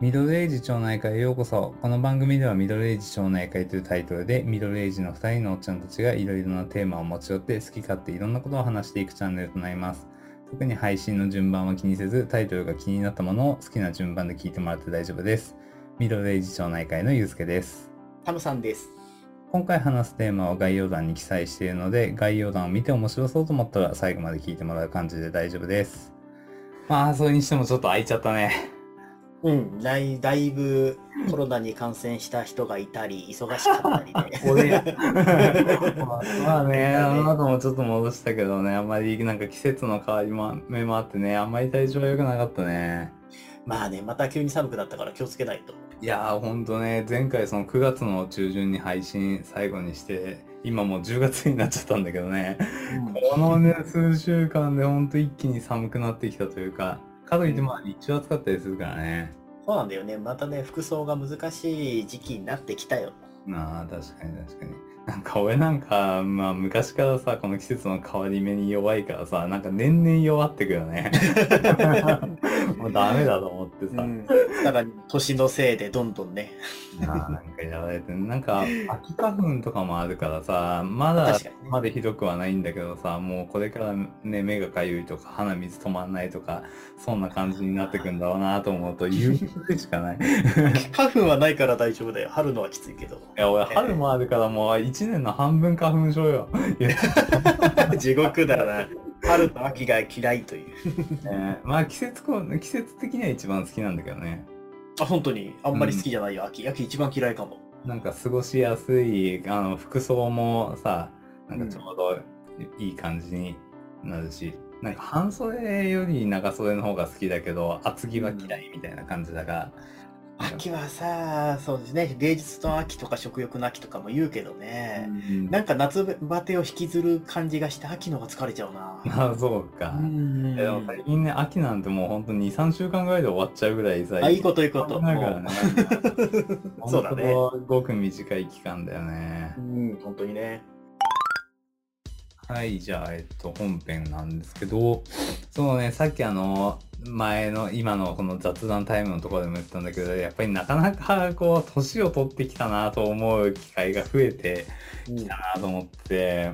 ミドルエイジ町内会へようこそ。この番組ではミドルエイジ町内会というタイトルで、ミドルエイジの2人のおっちゃんたちがいろいろなテーマを持ち寄って好き勝手いろんなことを話していくチャンネルとなります。特に配信の順番は気にせず、タイトルが気になったものを好きな順番で聞いてもらって大丈夫です。ミドルエイジ町内会のゆうすけです。タムさんです。今回話すテーマは概要欄に記載しているので、概要欄を見て面白そうと思ったら最後まで聞いてもらう感じで大丈夫です。まあ、それにしてもちょっと空いちゃったね。うん、だいだいぶコロナに感染した人がいたり、忙しかったりね。俺や。ま あまあね、あの後もちょっと戻したけどね、あんまりなんか季節の変わりも目もあってね、あんまり体調は良くなかったね。まあね、また急に寒くなったから気をつけないと。いやーほんとね、前回その9月の中旬に配信最後にして、今もう10月になっちゃったんだけどね、このね、数週間でほんと一気に寒くなってきたというか、かといってまあ日中暑かったりするからね。そうなんだよね。またね、服装が難しい時期になってきたよ。まあ確かに確かに。なんか俺なんか、まあ昔からさ、この季節の変わり目に弱いからさ、なんか年々弱ってくよね。もうダメだと思ってさ。うん、さらに年のせいでどんどんね。あーなんかやられてなんか秋花粉とかもあるからさまだまでひどくはないんだけどさもうこれからね目がかゆいとか鼻水止まんないとかそんな感じになってくんだろうなと思うと憂鬱しかないい花粉はないから大丈夫だよ。春のはきついけど。や俺春もあるからもう1年の半分花粉症よ、地獄だな。春と秋が嫌いという。ね まあ季節こう季節的には一番好きなんだけどねあ、本当に？あんまり好きじゃないよ、秋。秋一番嫌いかも。なんか過ごしやすいあの服装もさなんかちょうどいい感じになるし、なんか半袖より長袖の方が好きだけど厚着は嫌いみたいな感じだが、秋はさ、そうですね。芸術の秋とか食欲の秋とかも言うけどね。なんか夏バテを引きずる感じがして秋の方が疲れちゃうな。あそうか、うんでも最近ね秋なんてもうほんと23週間ぐらいで終わっちゃうぐらいさあ、いいこといいこと。だからね そうだね。ほんとごく短い期間だよねうん、本当にね。はい、じゃあ、えっと、本編なんですけど、そうね、さっきあの、前の、今のこの雑談タイムのところでも言ったんだけど、やっぱりなかなかこう、年を取ってきたなと思う機会が増えてきたなと思って、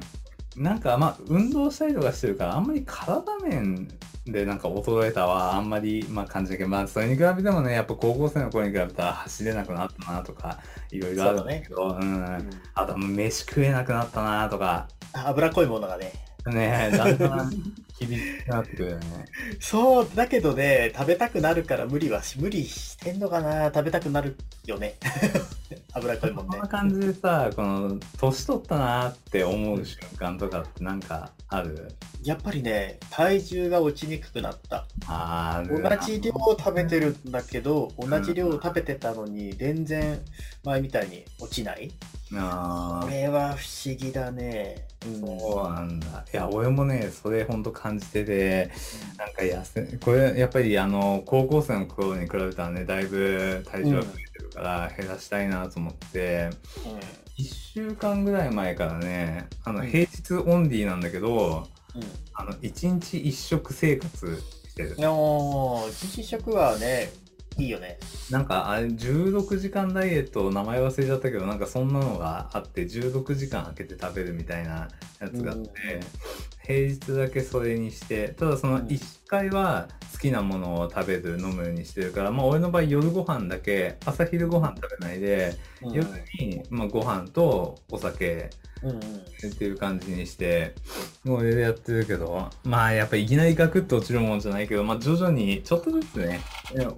なんかまあ、運動したりとかしてるから、あんまり体面でなんか衰えたはあんまりまあ感じだけど、まあ、それに比べてもね、やっぱ高校生の頃に比べたら走れなくなったなとか、いろいろあるんだけど、うん。うんあと、飯食えなくなったなとか、脂っこいものがね。ねえ、だんだん厳しくなってくるよね。そう、だけどね、食べたくなるから無理はし、無理してんのかな食べたくなるよね。脂っこいもんねこんな。感じでさ、この、年取ったなって思う瞬間とかってなんかある？やっぱりね、体重が落ちにくくなった。あー同じ量を食べてるんだけど、同じ量を食べてたのに、全然前みたいに落ちないあーこれは不思議だね。うんそうなんだ。いや、俺もね、それほんと感じてて、なんか痩せ、これやっぱりあの、高校生の頃に比べたらね、だいぶ体重が増えてるから減らしたいなと思って、1週間ぐらい前からね、あの、うん平日オンリーなんだけど、うん。あの、1日1食生活してる。の一食はね、いいよね。なんか、あれ、16時間ダイエット、名前忘れちゃったけど、なんかそんなのがあって、16時間空けて食べるみたいなやつがあって、うん平日だけそれにして、ただそのうん1回は好きなものを食べる、飲むようにしてるから、まあ俺の場合夜ご飯だけ、朝昼ご飯食べないで、うん夜に、まあ、ご飯とお酒。っていう感じにして、これでやってるけど、まあやっぱいきなりガクッと落ちるもんじゃないけど、まあ徐々にちょっとずつね、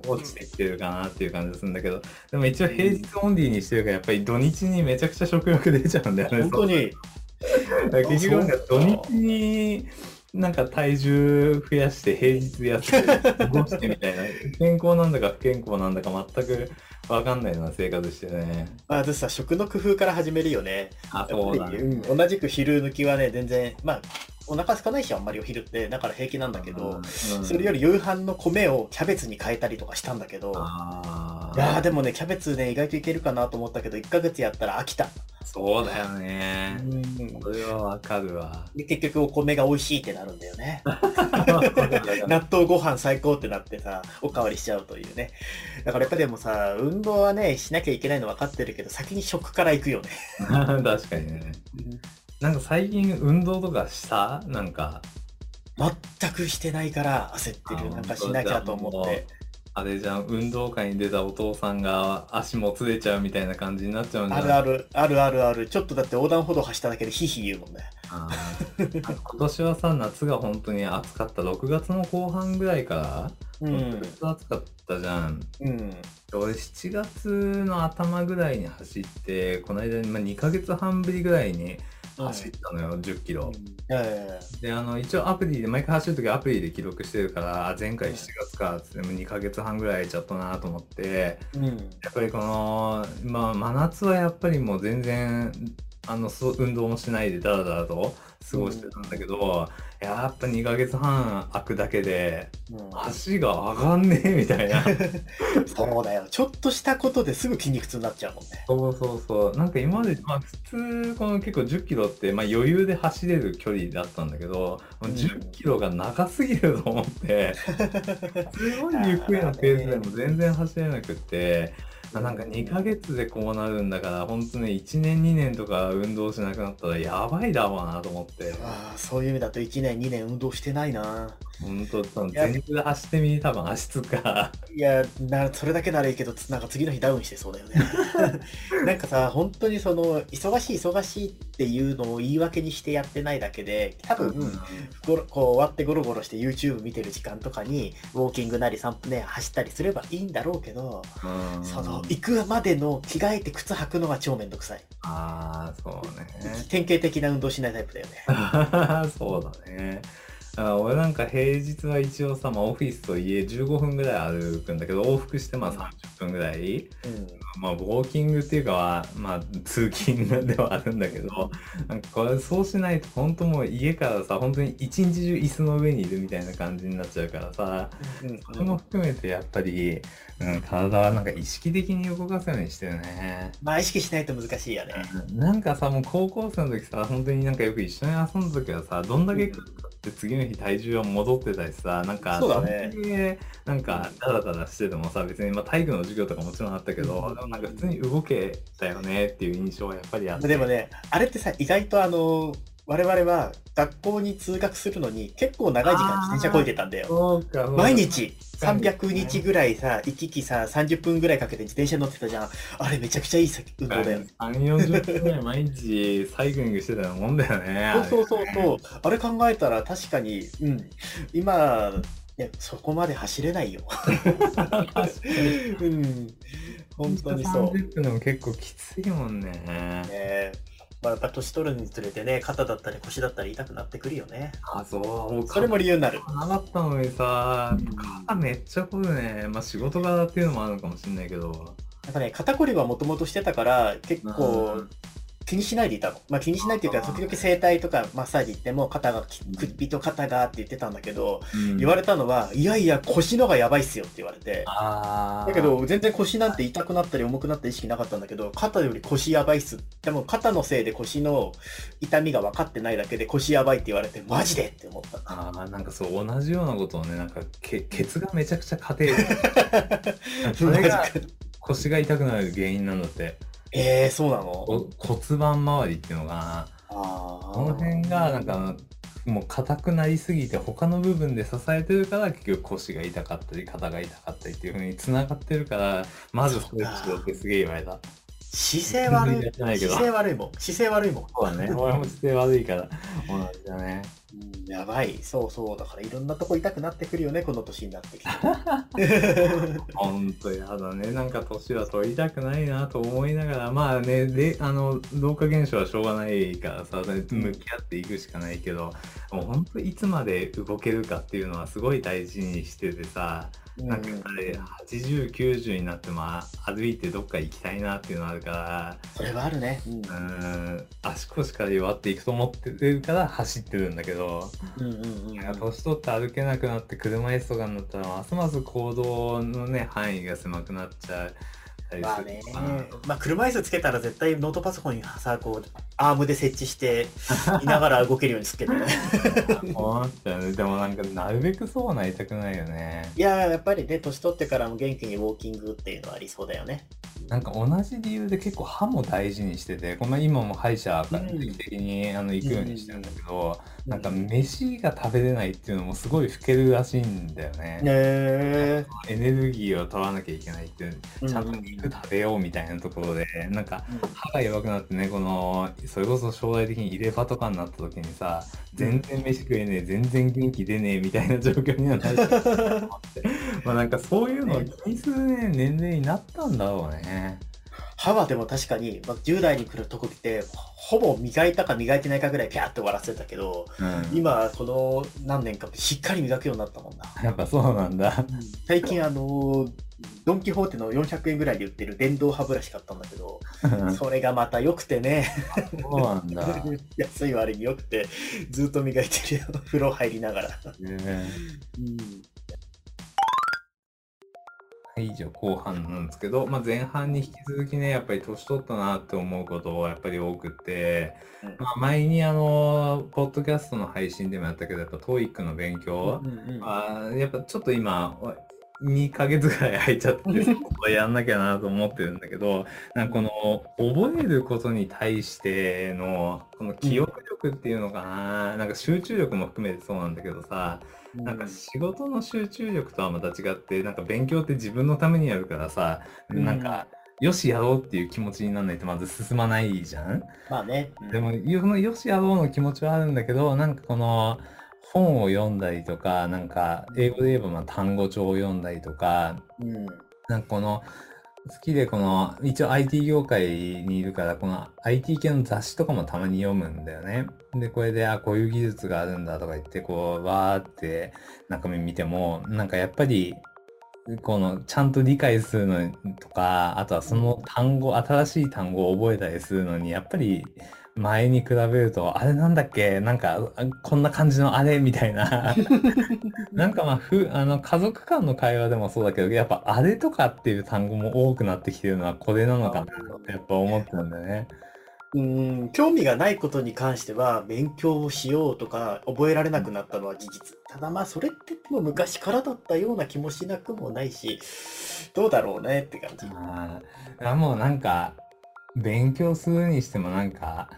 落ちてきてるかなっていう感じがするんだけど、でも一応平日オンリーにしてるから、やっぱり土日にめちゃくちゃ食欲出ちゃうんだよね。本当に。結局なんか土日になんか体重増やして平日痩せて過ごしてみたいな、健康なんだか不健康なんだか全くわかんないような生活してね。まあ、でさ、食の工夫から始めるよね。あ、そうだね。うん同じく昼抜きはね、全然、まあ、お腹空かないし、あんまりお昼って、だから平気なんだけど、うんそれより夕飯の米をキャベツに変えたりとかしたんだけど、あいやーでもね、キャベツね、意外といけるかなと思ったけど、1ヶ月やったら飽きた。そうだよね。うんそれはわかるわ。で、結局お米が美味しいってなるんだよね。納豆ご飯最高ってなってさ、おかわりしちゃうというね。だからやっぱでもさ、運動はね、しなきゃいけないの分かってるけど、先に食から行くよね。確かにね。なんか最近運動とかした？なんか。全くしてないから焦ってる。なんかしなきゃと思って。あれじゃん、運動会に出たお父さんが足もつれちゃうみたいな感じになっちゃうんじゃあるある、あるあるある。ちょっとだって横断歩道走っただけでヒヒ言うもんね。あ今年はさ、夏が本当に暑かった。6月の後半ぐらいから、うん、暑かったじゃん。うん。俺7月の頭ぐらいに走って、この間、まあ、2ヶ月半ぶりぐらいに、走ったのよ、10キロ。で、あの、一応アプリで、毎回走るときアプリで記録してるから、前回7月か、つっても2ヶ月半ぐらいちゃったなと思って、うん、やっぱりこの、まあ、真夏はやっぱりもう全然、あの、運動もしないでダラダラと過ごしてたんだけど、うん、やっぱ2ヶ月半空くだけで、足が上がんねえみたいな。そうだよ。ちょっとしたことですぐ筋肉痛になっちゃうもんね。そうそうそう。なんか今まで、まあ普通、この結構10キロって、まあ余裕で走れる距離だったんだけど、うん、10キロが長すぎると思って、すごいゆっくりなペースでも全然走れなくって、なんか2ヶ月でこうなるんだから、本当ね、1年2年とか運動しなくなったらやばいだろうなと思って。ああ、そういう意味だと1年2年運動してないな。本当多分全力で走ってみ多分足つか。いやな、それだけならいいけど、なんか次の日ダウンしてそうだよね。なんかさ、本当にその、忙しい忙しいっていうのを言い訳にしてやってないだけで、多分、うん、こう終わってゴロゴロして YouTube 見てる時間とかに、ウォーキングなり散歩ね、走ったりすればいいんだろうけど、その、行くまでの着替えて靴履くのが超めんどくさい。ああ、そうね。典型的な運動しないタイプだよね。そうだね。あ俺なんか平日は一応さ、まあ、オフィスと家15分ぐらい歩くんだけど往復してまあ30分ぐらい、うん、まあウォーキングっていうかまあ通勤ではあるんだけどなんかこれそうしないと本当もう家からさ本当に一日中椅子の上にいるみたいな感じになっちゃうからさ、うんうん、それも含めてやっぱり、うん、体はなんか意識的に動かすようにしてるね。まあ意識しないと難しいよね、なんかさもう高校生の時さ本当になんかよく一緒に遊んだ時はさどんだけで次の日体重は戻ってたりさなんかそうだね。なんかダラダラしててもさ別にまあ体育の授業とかもちろんあったけど、うん、でもなんか普通に動けたよねっていう印象はやっぱりあって。でもねあれってさ意外とあの我々は学校に通学するのに結構長い時間自転車こいでたんだよ。毎日300日ぐらいさ、行き来さ、30分ぐらいかけて自転車乗ってたじゃん。あれめちゃくちゃいい運動だよ。3、40分ぐらい毎日サイクリングしてたもんだよね。そうそうそうあれ考えたら確かに、うん。今、いや、そこまで走れないよ。うん。本当にそう。30分でも結構きついもんね。ねまあ、やっぱ年取るにつれてね、肩だったり腰だったり痛くなってくるよね。あ、そう。それも理由になる。なかったのにさ、肩めっちゃ凝るね。まあ仕事柄っていうのもあるのかもしれないけど。なんかね、肩こりはもともとしてたから、結構、気にしないでいたの。まあ気にしないっていうか、時々整体とかマッサージ行っても肩が、首と肩がって言ってたんだけど、うん、言われたのは、いやいや腰のがやばいっすよって言われて。だけど、全然腰なんて痛くなったり重くなった意識なかったんだけど、肩より腰やばいっす。でも肩のせいで腰の痛みが分かってないだけで腰やばいって言われて、マジでって思った。ああ、なんかそう、同じようなことをね、なんかけ、ケツがめちゃくちゃ硬い。それが腰が痛くなる原因なんだって。えー、そうなの？骨盤周りっていうのかな。この辺がなんかもう硬くなりすぎて他の部分で支えてるから結局腰が痛かったり肩が痛かったりっていうふうに繋がってるからまずストレッチをってすげえ言われた。姿勢悪い。姿勢悪いもん。姿勢悪いもん。そうだね。俺も姿勢悪いから同じだね。やばい。そうそう。だからいろんなとこ痛くなってくるよね、この年になってきて。ほんとやだね。なんか年は取りたくないなと思いながら、まあね、で、あの、老化現象はしょうがないからさ、向き合っていくしかないけど、もうほんといつまで動けるかっていうのはすごい大事にしててさ、なんかあれ、80、90になっても歩いてどっか行きたいなっていうのあるから、それはあるね。うん、ん、足腰から弱っていくと思ってるから走ってるんだけど、うんうんうん、年取って歩けなくなって車椅子とかになったら、ますます行動のね、範囲が狭くなっちゃう。まあね、まあ車椅子つけたら絶対ノートパソコンにさ、こう、アームで設置して、いながら動けるようにすっけどね。ね。でもなんか、なるべくそうはなりたくないよね。いやー、やっぱりね、年取ってからも元気にウォーキングっていうのはありそうだよね。なんか同じ理由で結構歯も大事にしてて、この今も歯医者から定期的にあの行くようにしてるんだけど、なんか飯が食べれないっていうのもすごい老けるらしいんだよね。ねえ。エネルギーを取らなきゃいけないっていう、うんちゃんと肉食べようみたいなところで、なんか歯が弱くなってね、この、それこそ将来的に入れ歯とかになった時にさ、全然飯食えねえ、全然元気出ねえみたいな状況にはなると思って。まあなんかそういうのを気にするね、年齢になったんだろうね。歯はでも確かに、まあ、10代に来るとこって、ほぼ磨いたか磨いてないかぐらいピャーって終わらせてたけど、うん。今、この何年かしっかり磨くようになったもんな。やっぱそうなんだ。最近あのドン・キホーテの400円ぐらいで売ってる電動歯ブラシ買ったんだけど、それがまた良くてね、そうなんだ。安い割に良くて、ずっと磨いてるよ、風呂入りながら。ねうん。はい、以上後半なんですけど、まあ、前半に引き続きね、やっぱり年取ったなって思うことをやっぱり多くて、うん。まあ、前にあの、ポッドキャストの配信でもやったけど、やっぱ TOEIC の勉強、うんうんあーやっぱちょっと今、2ヶ月ぐらい空いちゃって、そこやんなきゃなと思ってるんだけど、なんかこの、覚えることに対しての、この記憶力っていうのかな、なんか集中力も含めてそうなんだけどさ、なんか仕事の集中力とはまた違って、なんか勉強って自分のためにやるからさ、うん。なんか、よしやろうっていう気持ちにならないとまず進まないじゃん。まあね。でも、そのよしやろうの気持ちはあるんだけど、なんかこの、本を読んだりとか、なんか、英語で言えばまあ単語帳を読んだりとか、うん、なんかこの、好きでこの、一応 IT 業界にいるから、この IT 系の雑誌とかもたまに読むんだよね。で、これで、あ、こういう技術があるんだとか言って、こう、わーって中身見ても、なんかやっぱり、この、ちゃんと理解するのとか、あとはその単語、新しい単語を覚えたりするのに、やっぱり、前に比べると、あれなんだっけ？なんか、あこんな感じのあれみたいな。なんかまあ、ふ、あの、家族間の会話でもそうだけど、やっぱあれとかっていう単語も多くなってきてるのはこれなのかなってやっぱ思ってるんだよね。うん、興味がないことに関しては勉強をしようとか覚えられなくなったのは事実。ただまあそれってもう昔からだったような気もしなくもないし、どうだろうねって感じ。あもうなんか、勉強するにしてもなんか、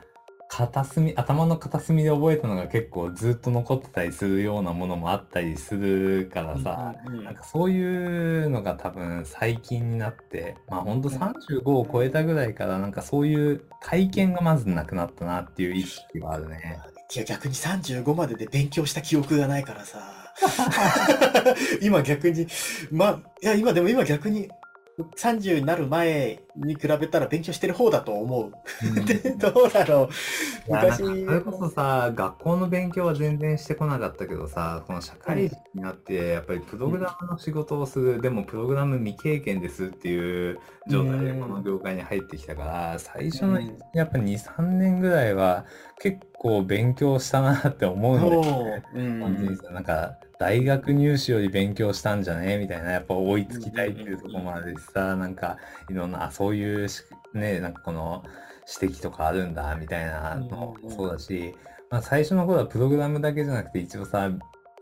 片隅、頭の片隅で覚えたのが結構ずっと残ってたりするようなものもあったりするからさ、うんうんうんなんかそういうのが多分最近になって、まあほんと35を超えたぐらいからなんかそういう体験がまずなくなったなっていう意識はあるね。いや逆に35までで勉強した記憶がないからさ。今逆に、まあ、いや今でも今逆に30になる前に比べたら勉強してる方だと思う。で どうだろう。昔、それこそさ、学校の勉強は全然してこなかったけどさ、この社会人になって、やっぱりプログラムの仕事をする、でもプログラム未経験ですっていう状態でうん。この業界に入ってきたから、最初のうん。やっぱ2、3年ぐらいは結構勉強したなって思うので、もう、うんなんか、大学入試より勉強したんじゃね？みたいな、やっぱ追いつきたいっていうところもあるしさ、なんか、いろんな、あそういうし、ね、なんかこの、指摘とかあるんだ、みたいなのもそうだし、まあ最初の頃はプログラムだけじゃなくて、一応さ、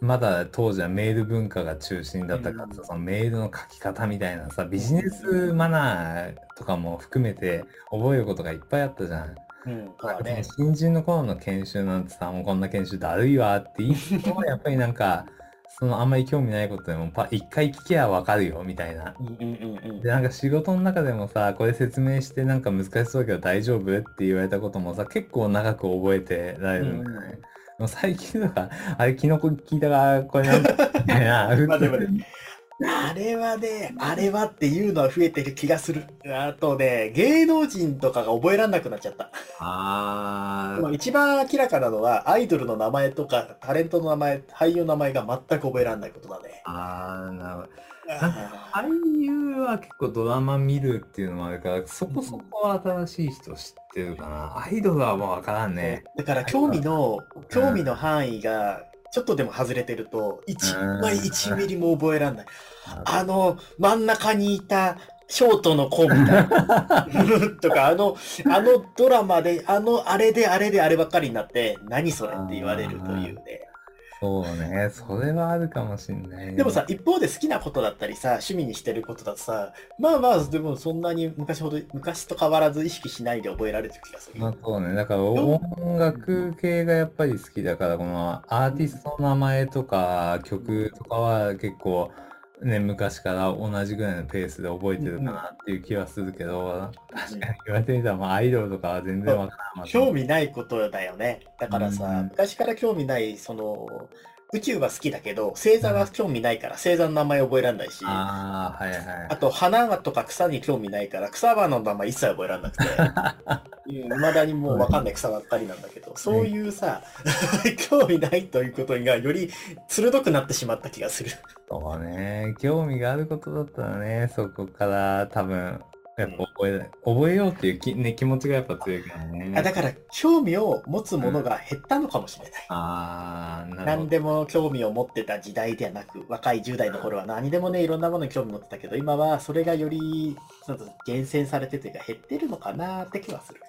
まだ当時はメール文化が中心だったからそのメールの書き方みたいなさ、ビジネスマナーとかも含めて覚えることがいっぱいあったじゃん。うん、ね。新人の頃の研修なんてさ、もうこんな研修だるいわって言いも、やっぱりなんか、そのあんまり興味ないことでもパ一回聞けばわかるよみたいな。で、なんか仕事の中でもさ、これ説明してなんか難しそうだけど大丈夫って言われたこともさ、結構長く覚えてられるんだよね。うん最近とか、あれ、キノコ聞いたから、これなんだみたいな、まあれはね、あれはっていうのは増えてる気がする。あとね、芸能人とかが覚えられなくなっちゃった。あ一番明らかなのは、アイドルの名前とか、タレントの名前、俳優の名前が全く覚えられないことだね。あー、なるほど。俳優は結構ドラマ見るっていうのもあるから、そこそこは新しい人知ってるかな。アイドルはもうわからんね。だから興味の、興味の範囲が、ちょっとでも外れてると、1うん枚1ミリも覚えられない。あの、真ん中にいたショートの子みたいな。とか、あの、あのドラマで、あのあれであれであればっかりになって、何それって言われるというね。そうね、それはあるかもしんない。でもさ、一方で好きなことだったりさ、趣味にしてることだとさ、まあまあ、でもそんなに昔ほど、昔と変わらず意識しないで覚えられる気がする。まあそうね、だから音楽系がやっぱり好きだから、このアーティストの名前とか曲とかは結構ね、昔から同じぐらいのペースで覚えてるかなっていう気はするけど、確かに言われてみたら、まあアイドルとかは全然わからない。興味ないことだよね。だからさ、うん昔から興味ない、その、宇宙は好きだけど、星座は興味ないから、星座の名前覚えられないし、あああ、はいはい。と花とか草に興味ないから、草花の名前一切覚えられなくて、いまだにもうわかんない草ばっかりなんだけど、そういうさ、興味ないということがより鋭くなってしまった気がする。そうね、興味があることだったらね、そこから多分、やっぱ覚え、覚えようっていうき、ね、気持ちがやっぱ強いからね。あだから、興味を持つものが減ったのかもしれない。ああ、なるほ何ど。でも興味を持ってた時代ではなく、若い10代の頃は何でもね、いろんなものに興味持ってたけど、今はそれがより、ちょっと厳選されてというか減ってるのかなって気はする。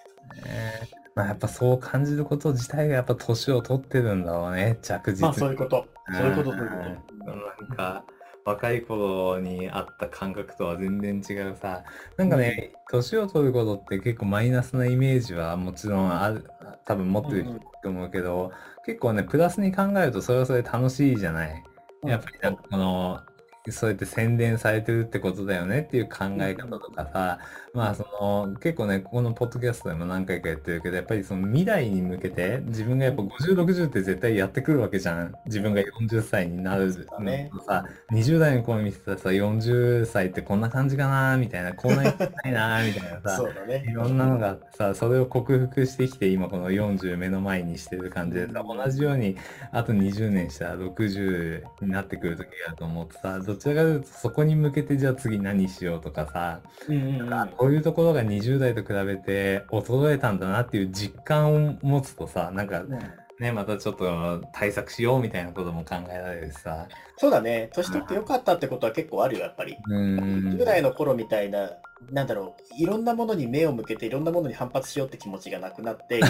ねまあやっぱそう感じること自体がやっぱ年を取ってるんだろうね、着実に。まあそういうこと。そういうこと、そういうこうんなんか、若い頃にあった感覚とは全然違うさ、なんかね、年を取ることって結構マイナスなイメージはもちろんある、多分持ってると思うけど、結構ね、プラスに考えるとそれはそれで楽しいじゃない。と。やっぱりなんかこの、そうやって宣伝されてるってことだよねっていう考え方とかさ、まあその結構ね、ここのポッドキャストでも何回か言ってるけど、やっぱりその未来に向けて自分がやっぱ50、60って絶対やってくるわけじゃん。自分が40歳になるそうだねさ、20代の頃見てたらさ、40歳ってこんな感じかなみたいな、こうなりたいな みたいなさそ、うだね。いろんなのがあってさ、それを克服してきて、今この40目の前にしてる感じでさ、同じように、あと20年したら60になってくる時があると思ってさ、どちらかというとそこに向けてじゃあ次何しようとかさ、うんうんうん。なんかこういうところが20代と比べて衰えたんだなっていう実感を持つとさ、なんかね、またちょっと対策しようみたいなことも考えられるしさ。そうだね。年取ってよかったってことは結構あるよ、やっぱり。うーん。10代の頃みたいな、なんだろう、いろんなものに目を向けて、いろんなものに反発しようって気持ちがなくなって、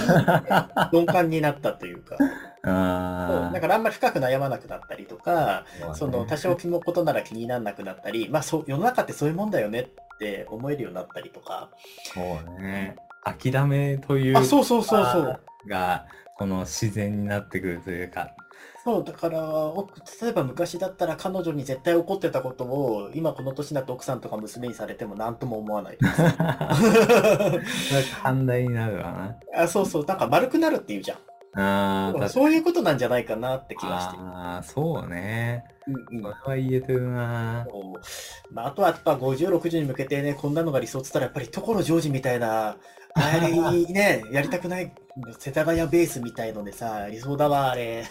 鈍感になったというか、そうあだからあんまり深く悩まなくなったりとか、あ。その多少気のことなら気にならなくなったり、まあそう世の中ってそういうもんだよねって思えるようになったりとか。そうね。諦めというあ、そうそうそうそう。が、この自然になってくるというか。そう、だから、お例えば昔だったら彼女に絶対怒ってたことを、今この年になって奥さんとか娘にされても何とも思わない。寛大になるわあそうそう、なんか丸くなるっていうじゃん。な。ああ、そういうことなんじゃないかなって気がして。ああ、そうね。うんうんそれは言えてるな。まあ、あとはやっぱ50、60に向けてね、こんなのが理想って言ったらやっぱり所ジョージみたいな、あれね、やりたくない、世田谷ベースみたいのでさ、理想だわ、あれ。ね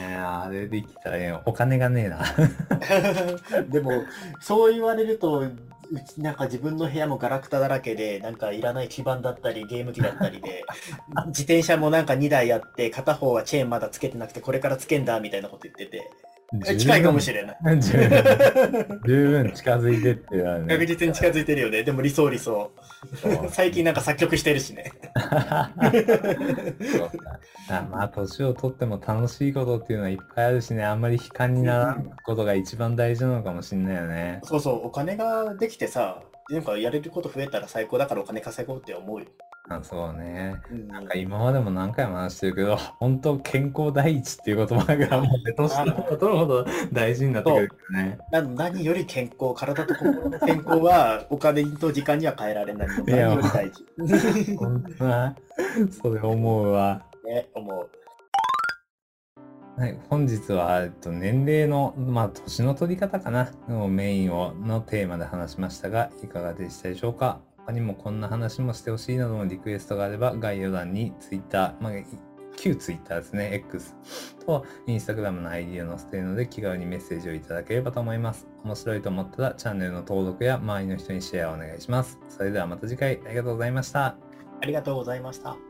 え、あれできたらね、お金がねえな。でも、そう言われると、うちなんか自分の部屋もガラクタだらけで、なんかいらない基板だったり、ゲーム機だったりで、自転車もなんか2台あって、片方はチェーンまだつけてなくて、これからつけんだ、みたいなこと言ってて、近いかもしれない。十分、十分近づいてってね。確実に近づいてるよね。でも理想理想。最近なんか作曲してるしね。まあ、年を取っても楽しいことっていうのはいっぱいあるしね、あんまり悲観にならんことが一番大事なのかもしんないよね。そうそう、お金ができてさ、なんかやれること増えたら最高だからお金稼ごうって思うよ。あそうね。うんなんか今までも何回も話してるけど、本当健康第一っていう言葉がもうね、年取れば取るほど大事になってくるからね。な何より健康、体と心の健康はお金と時間には変えられないいやより大事。本当な、それ思うわ。ね、思う。はい、本日は、えっと、年齢の、まあ、年の取り方かな、のメインを、のテーマで話しましたが、いかがでしたでしょうか？他にもこんな話もしてほしいなどのリクエストがあれば、概要欄に Twitter、まあ、旧 Twitter ですね、X と Instagram の ID を載せているので、気軽にメッセージをいただければと思います。面白いと思ったら、チャンネルの登録や周りの人にシェアをお願いします。それではまた次回、ありがとうございました。ありがとうございました。